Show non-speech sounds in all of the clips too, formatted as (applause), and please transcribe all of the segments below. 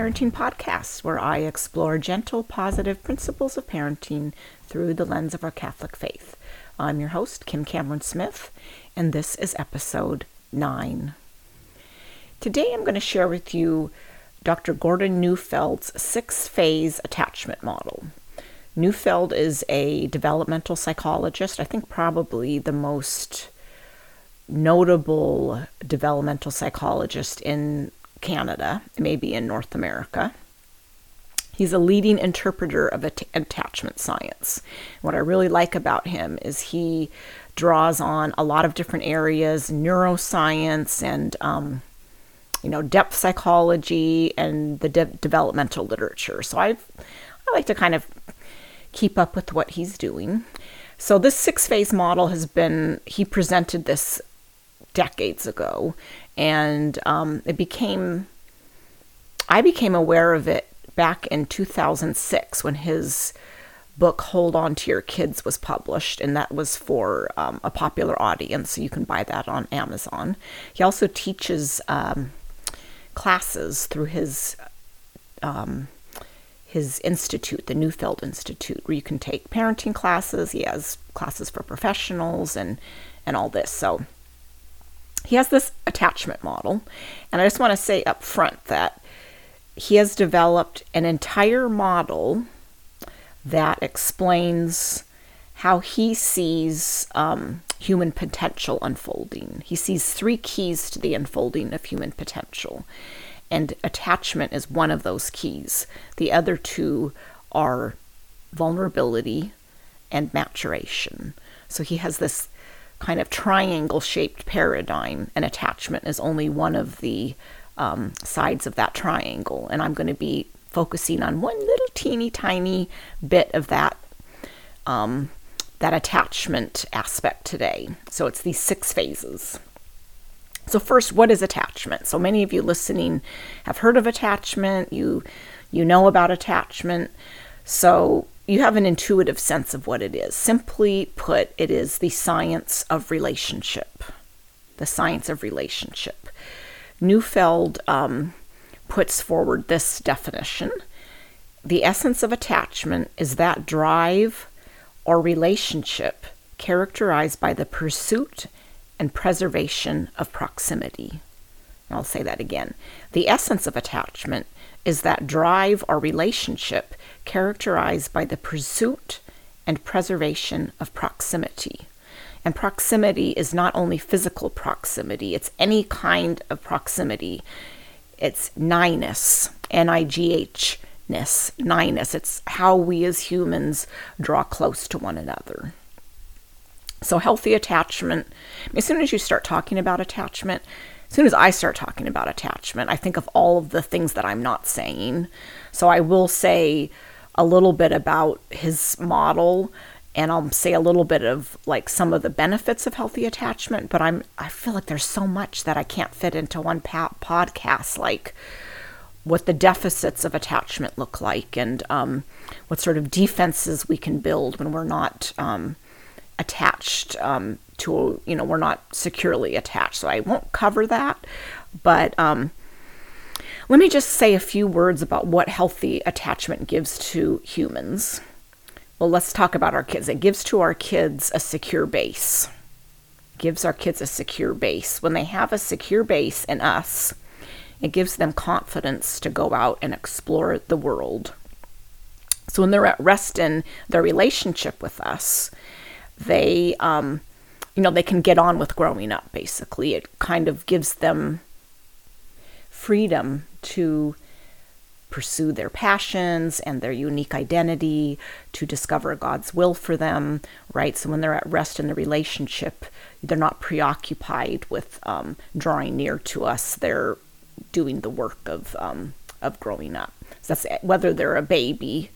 Parenting Podcasts, where I explore gentle, positive principles of parenting through the lens of our Catholic faith. I'm your host, Kim Cameron Smith, and this is episode 9. Today I'm going to share with you Dr. Gordon Neufeld's six phase attachment model. Neufeld is a developmental psychologist, I think probably the most notable developmental psychologist in Canada, maybe in North America. He's a leading interpreter of att- attachment science. What I really like about him is he draws on a lot of different areas neuroscience and um, you know depth psychology and the de- developmental literature so i i like to kind of keep up with what he's doing so this six phase model has been he presented this decades ago and um, it became i became aware of it back in 2006 when his book hold on to your kids was published and that was for um, a popular audience so you can buy that on amazon he also teaches um, classes through his um, his institute, the Neufeld Institute, where you can take parenting classes. He has classes for professionals and and all this. So he has this attachment model, and I just want to say up front that he has developed an entire model that explains how he sees um, human potential unfolding. He sees three keys to the unfolding of human potential, and attachment is one of those keys. The other two are vulnerability and maturation. So he has this kind of triangle shaped paradigm, and attachment is only one of the um, sides of that triangle. And I'm going to be focusing on one little teeny tiny bit of that um, that attachment aspect today. So it's these six phases. So first, what is attachment? So many of you listening have heard of attachment, you you know about attachment. So you have an intuitive sense of what it is. Simply put, it is the science of relationship. The science of relationship. Neufeld um, puts forward this definition. The essence of attachment is that drive or relationship characterized by the pursuit and preservation of proximity. I'll say that again. The essence of attachment is that drive or relationship characterized by the pursuit and preservation of proximity. And proximity is not only physical proximity, it's any kind of proximity. It's nighness, N I G H ness, nighness. It's how we as humans draw close to one another. So, healthy attachment, as soon as you start talking about attachment, as soon as I start talking about attachment, I think of all of the things that I'm not saying. So, I will say a little bit about his model and I'll say a little bit of like some of the benefits of healthy attachment, but I'm I feel like there's so much that I can't fit into one podcast like what the deficits of attachment look like and um, what sort of defenses we can build when we're not um, attached um, to, you know, we're not securely attached. So I won't cover that, but um, let me just say a few words about what healthy attachment gives to humans. Well, let's talk about our kids. It gives to our kids a secure base. Gives our kids a secure base. When they have a secure base in us, it gives them confidence to go out and explore the world. So when they're at rest in their relationship with us, they, um, you know, they can get on with growing up, basically. It kind of gives them freedom to pursue their passions and their unique identity, to discover God's will for them, right? So when they're at rest in the relationship, they're not preoccupied with um, drawing near to us. They're doing the work of um, of growing up. So that's whether they're a baby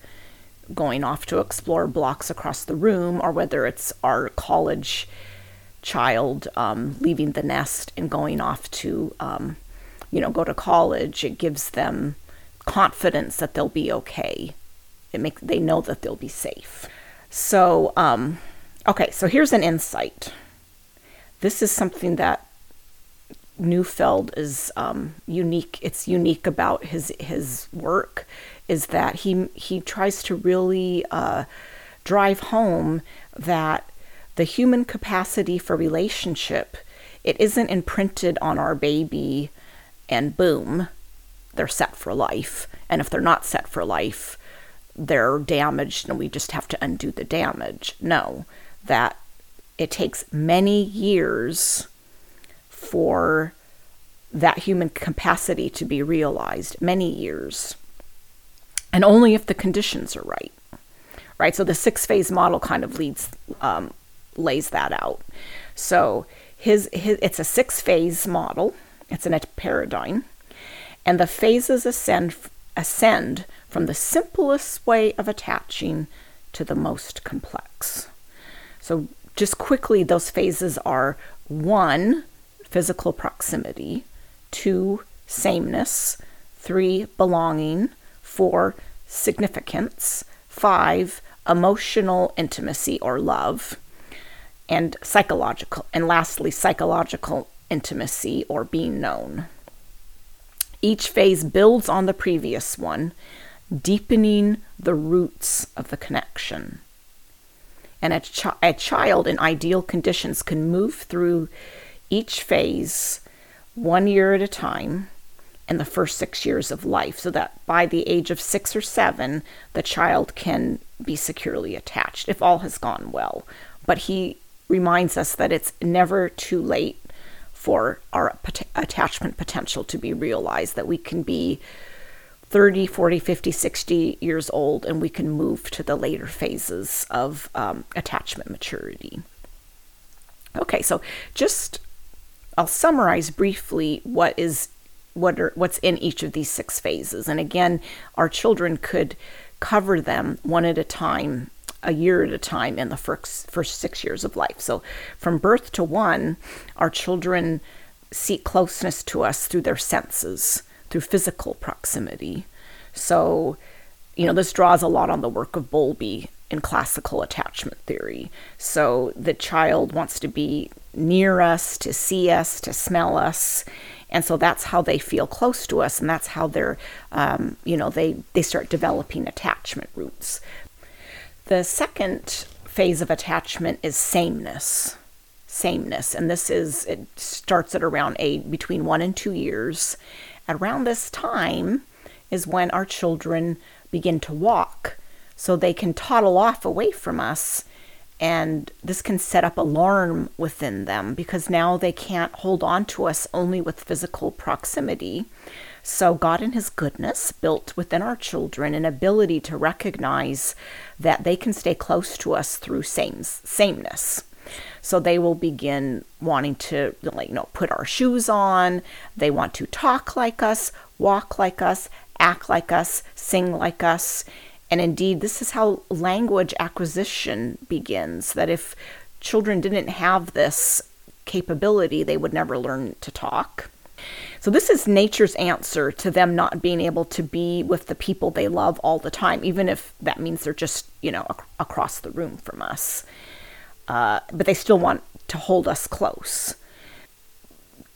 going off to explore blocks across the room, or whether it's our college child um, leaving the nest and going off to, um, you know, go to college. It gives them confidence that they'll be okay. It makes they know that they'll be safe. So, um, okay, so here's an insight. This is something that Neufeld is um, unique. It's unique about his his work is that he he tries to really uh, drive home that the human capacity for relationship it isn't imprinted on our baby and boom they're set for life. And if they're not set for life they're damaged and we just have to undo the damage. No that it takes many years for that human capacity to be realized many years. And only if the conditions are right right? So the six phase model kind of leads um, lays that out. So his, his it's a six phase model. It's a paradigm. And the phases ascend ascend from the simplest way of attaching to the most complex. So just quickly those phases are one physical proximity, two, sameness, three, belonging, four, significance, five, emotional intimacy or love, and psychological, and lastly, psychological intimacy or being known. Each phase builds on the previous one, deepening the roots of the connection. And a, a child in ideal conditions can move through each phase one year at a time in the first six years of life, so that by the age of six or seven, the child can be securely attached if all has gone well. But he reminds us that it's never too late for our attachment potential to be realized, that we can be 30, 40, 50, 60 years old and we can move to the later phases of um, attachment maturity. Okay, so just I'll summarize briefly what is what are what's in each of these six phases. And again, our children could cover them one at a time, a year at a time in the first first 6 years of life. So from birth to 1, our children seek closeness to us through their senses, through physical proximity. So, you know, this draws a lot on the work of Bowlby in classical attachment theory. So the child wants to be near us, to see us, to smell us. And so that's how they feel close to us, and that's how they're, um, you know, they, they start developing attachment roots. The second phase of attachment is sameness. Sameness, and this is it starts at around eight, between one and two years. Around this time is when our children begin to walk so they can toddle off away from us. And this can set up alarm within them because now they can't hold on to us only with physical proximity. So, God, in His goodness, built within our children an ability to recognize that they can stay close to us through same, sameness. So they will begin wanting to, you know, put our shoes on. They want to talk like us, walk like us, act like us, sing like us. And indeed, this is how language acquisition begins that if children didn't have this capability, they would never learn to talk. So, this is nature's answer to them not being able to be with the people they love all the time, even if that means they're just, you know, ac- across the room from us. Uh, but they still want to hold us close.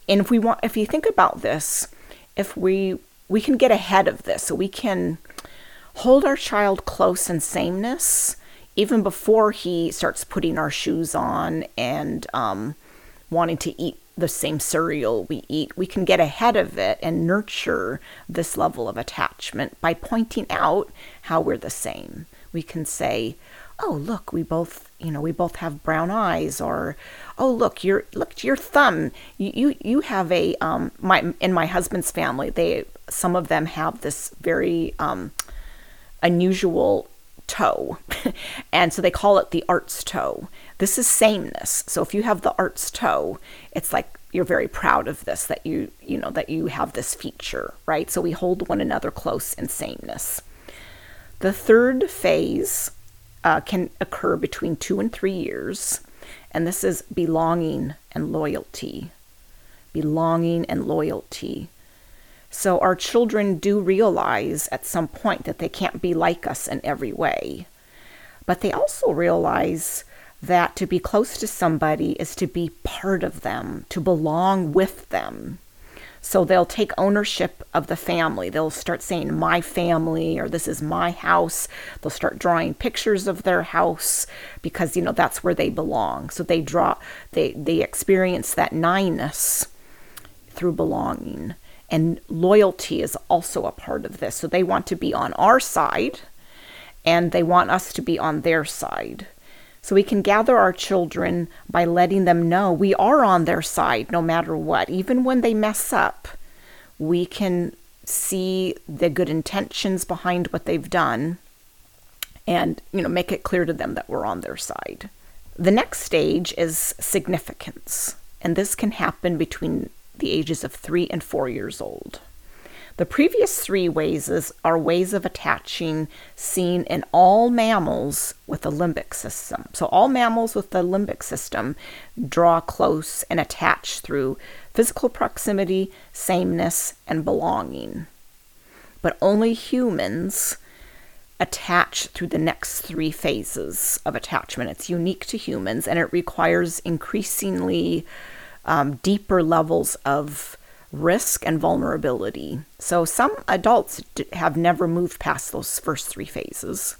And if we want, if you think about this, if we we can get ahead of this, so we can hold our child close in sameness even before he starts putting our shoes on and um, wanting to eat the same cereal we eat, we can get ahead of it and nurture this level of attachment by pointing out how we're the same. We can say, "Oh, look, we both, you know, we both have brown eyes," or, "Oh, look, your look your thumb. You you, you have a um my in my husband's family, they some of them have this very um unusual toe. (laughs) and so they call it the arts toe. This is sameness. So if you have the arts toe, it's like you're very proud of this that you you know that you have this feature, right? So we hold one another close in sameness. The third phase uh, can occur between two and three years, and this is belonging and loyalty. Belonging and loyalty. So our children do realize at some point that they can't be like us in every way. But they also realize that to be close to somebody is to be part of them, to belong with them. So they'll take ownership of the family. They'll start saying, my family, or this is my house. They'll start drawing pictures of their house because, you know, that's where they belong. So they draw, they, they experience that nighness through belonging. And loyalty is also a part of this. So they want to be on our side and they want us to be on their side. So we can gather our children by letting them know we are on their side no matter what. Even when they mess up, we can see the good intentions behind what they've done and you know make it clear to them that we're on their side. The next stage is significance, and this can happen between the ages of 3 and 4 years old. The previous three ways are ways of attaching seen in all mammals with the limbic system. So, all mammals with the limbic system draw close and attach through physical proximity, sameness, and belonging. But only humans attach through the next three phases of attachment. It's unique to humans and it requires increasingly um, deeper levels of risk and vulnerability. So some adults have never moved past those first three phases.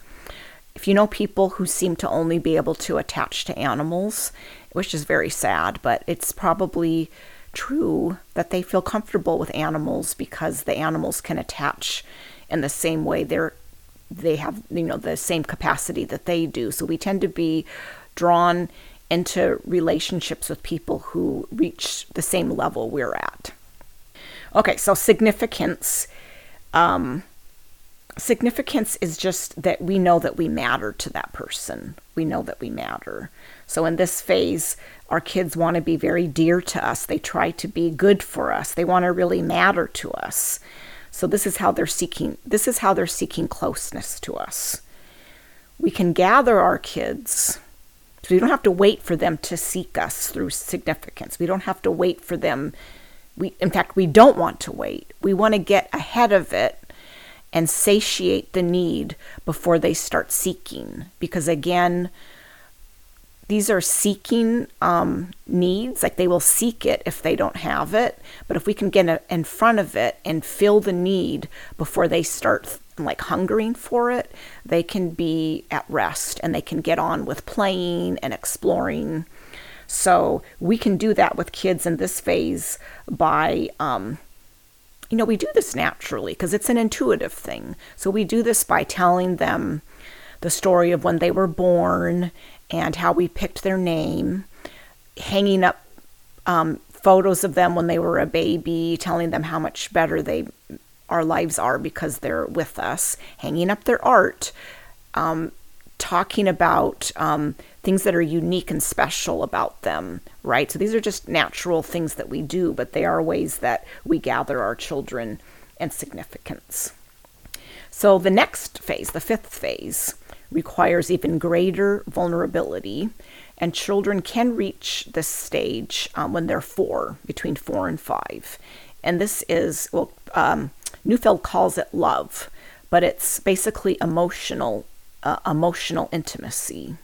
If you know people who seem to only be able to attach to animals, which is very sad, but it's probably true that they feel comfortable with animals because the animals can attach in the same way they're they have you know the same capacity that they do so we tend to be drawn into relationships with people who reach the same level we're at Okay, so significance. Um, significance is just that we know that we matter to that person. We know that we matter. So in this phase, our kids want to be very dear to us. They try to be good for us. They want to really matter to us. So this is how they're seeking this is how they're seeking closeness to us. We can gather our kids. So we don't have to wait for them to seek us through significance. We don't have to wait for them. We in fact we don't want to wait. We want to get ahead of it and satiate the need before they start seeking. Because again these are seeking um, needs. Like they will seek it if they don't have it. But if we can get in front of it and fill the need before they start like hungering for it they can be at rest and they can get on with playing and exploring so we can do that with kids in this phase by, um, you know, we do this naturally because it's an intuitive thing. So we do this by telling them the story of when they were born and how we picked their name, hanging up um, photos of them when they were a baby, telling them how much better they our lives are because they're with us, hanging up their art, um, talking about um, things that are unique and special about them, right? So these are just natural things that we do, but they are ways that we gather our children and significance. So the next phase, the fifth phase, requires even greater vulnerability, and children can reach this stage um, when they're four, between four and five. And this is, well, um, Neufeld calls it love, but it's basically emotional uh, emotional intimacy.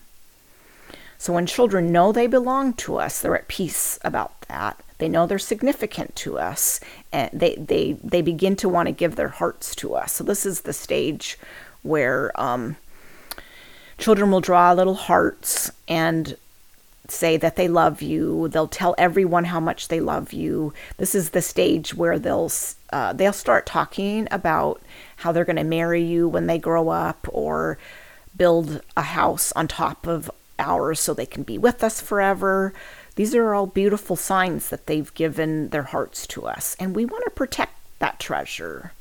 So when children know they belong to us, they're at peace about that. They know they're significant to us, and they they they begin to want to give their hearts to us. So this is the stage where um, children will draw little hearts and say that they love you. They'll tell everyone how much they love you. This is the stage where they'll uh, they'll start talking about how they're going to marry you when they grow up, or build a house on top of ours so they can be with us forever. These are all beautiful signs that they've given their hearts to us, and we want to protect that treasure.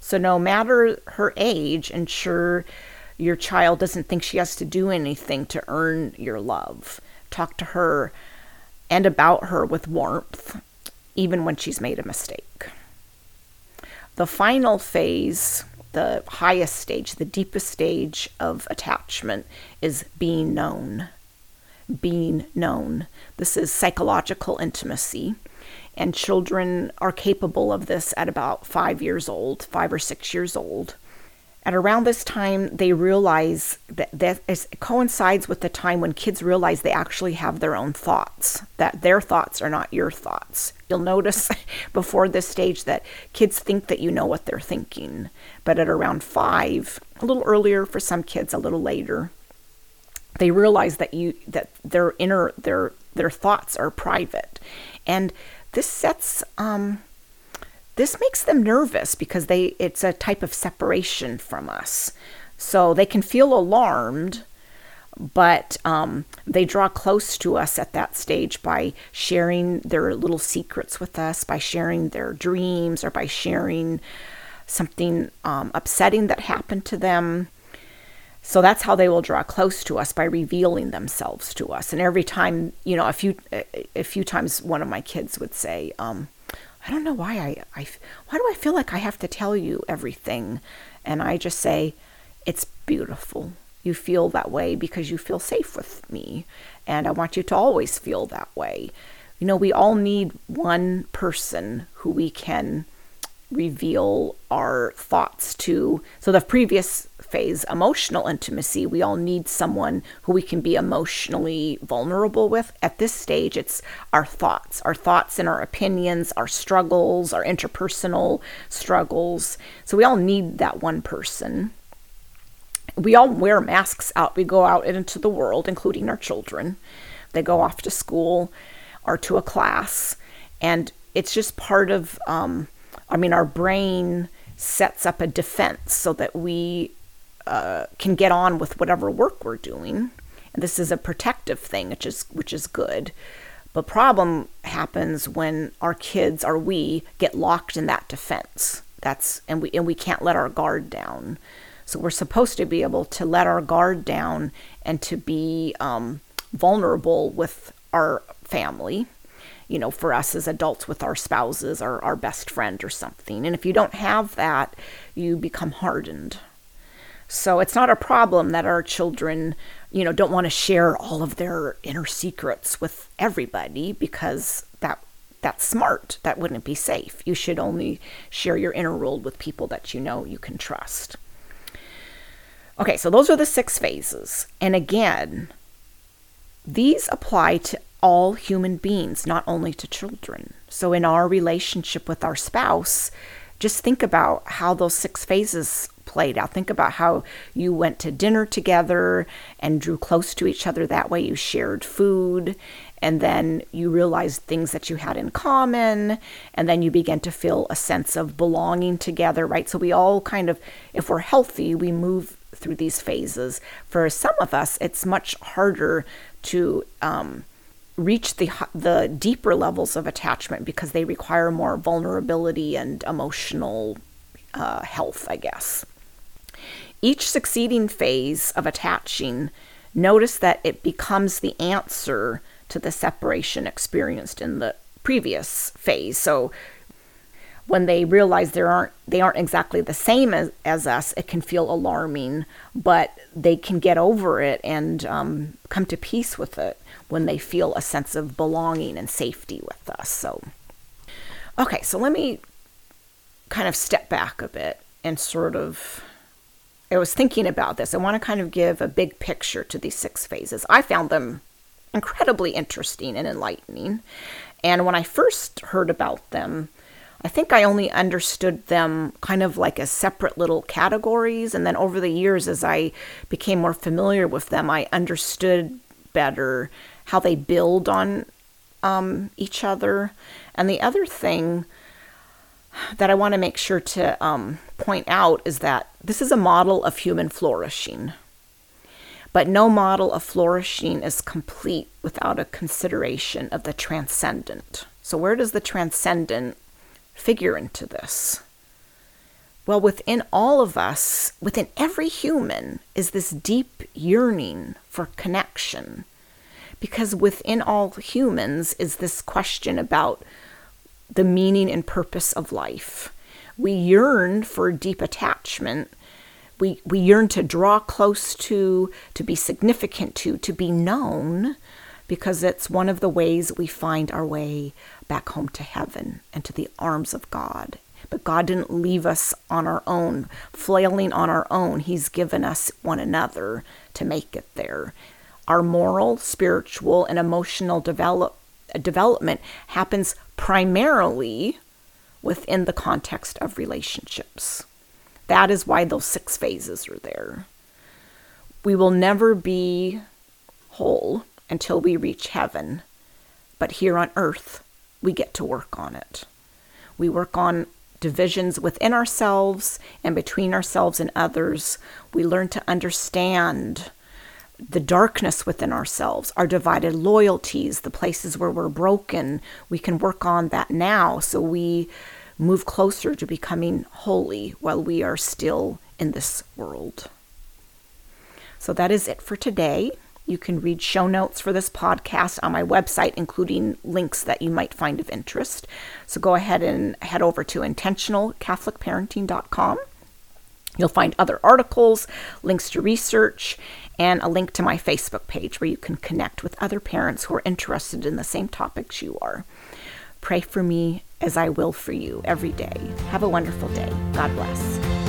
So, no matter her age, ensure your child doesn't think she has to do anything to earn your love. Talk to her and about her with warmth, even when she's made a mistake. The final phase the highest stage, the deepest stage of attachment is being known. Being known. This is psychological intimacy, and children are capable of this at about five years old, five or six years old. At around this time, they realize that that is, coincides with the time when kids realize they actually have their own thoughts, that their thoughts are not your thoughts. You'll notice (laughs) before this stage that kids think that you know what they're thinking, but at around five, a little earlier for some kids, a little later, they realize that you that their inner their their thoughts are private, and this sets um, this makes them nervous because they it's a type of separation from us. So they can feel alarmed, but um, they draw close to us at that stage by sharing their little secrets with us, by sharing their dreams, or by sharing something um, upsetting that happened to them. So that's how they will draw close to us by revealing themselves to us. And every time, you know, a few a few times, one of my kids would say, um, I don't know why I, I, why do I feel like I have to tell you everything? And I just say, it's beautiful. You feel that way because you feel safe with me. And I want you to always feel that way. You know, we all need one person who we can reveal our thoughts to. So the previous phase, emotional intimacy, we all need someone who we can be emotionally vulnerable with. At this stage, it's our thoughts, our thoughts and our opinions, our struggles, our interpersonal struggles. So we all need that one person. We all wear masks out. We go out into the world, including our children. They go off to school or to a class. And it's just part of, um, I mean, our brain sets up a defense so that we uh, can get on with whatever work we're doing. And this is a protective thing, which is which is good. But problem happens when our kids or we get locked in that defense. That's and we and we can't let our guard down. So we're supposed to be able to let our guard down and to be um, vulnerable with our family. You know, for us as adults with our spouses or our best friend or something. And if you don't have that, you become hardened, so it's not a problem that our children, you know, don't want to share all of their inner secrets with everybody because that that's smart. That wouldn't be safe. You should only share your inner world with people that you know you can trust. Okay, so those are the six phases. And again, these apply to all human beings, not only to children. So in our relationship with our spouse, just think about how those six phases played out. Think about how you went to dinner together and drew close to each other that way. You shared food, and then you realized things that you had in common, and then you began to feel a sense of belonging together, right? So we all kind of, if we're healthy, we move through these phases. For some of us, it's much harder to um, reach the the deeper levels of attachment because they require more vulnerability and emotional uh, health, I guess. Each succeeding phase of attaching, notice that it becomes the answer to the separation experienced in the previous phase. So when they realize they aren't they aren't exactly the same as, as us, it can feel alarming, but they can get over it and um, come to peace with it when they feel a sense of belonging and safety with us. So, okay, so let me kind of step back a bit and sort of I was thinking about this. I want to kind of give a big picture to these six phases. I found them incredibly interesting and enlightening. And when I first heard about them, I think I only understood them kind of like as separate little categories. And then over the years, as I became more familiar with them, I understood better how they build on um, each other. And the other thing that I want to make sure to um, point out is that this is a model of human flourishing. But no model of flourishing is complete without a consideration of the transcendent. So, where does the transcendent figure into this? Well, within all of us, within every human, is this deep yearning for connection. Because within all humans is this question about the meaning and purpose of life. We yearn for deep attachment. We, we yearn to draw close to, to be significant to, to be known, because it's one of the ways we find our way back home to heaven and to the arms of God. But God didn't leave us on our own, flailing on our own. He's given us one another to make it there. Our moral, spiritual, and emotional develop, development happens primarily within the context of relationships. That is why those six phases are there. We will never be whole until we reach heaven, but here on earth, we get to work on it. We work on divisions within ourselves and between ourselves and others. We learn to understand the darkness within ourselves, our divided loyalties, the places where we're broken. We can work on that now so we move closer to becoming holy while we are still in this world. So that is it for today. You can read show notes for this podcast on my website, including links that you might find of interest. So go ahead and head over to intentionalcatholicparenting.com. You'll find other articles, links to research, and a link to my Facebook page where you can connect with other parents who are interested in the same topics you are. Pray for me as I will for you every day. Have a wonderful day. God bless.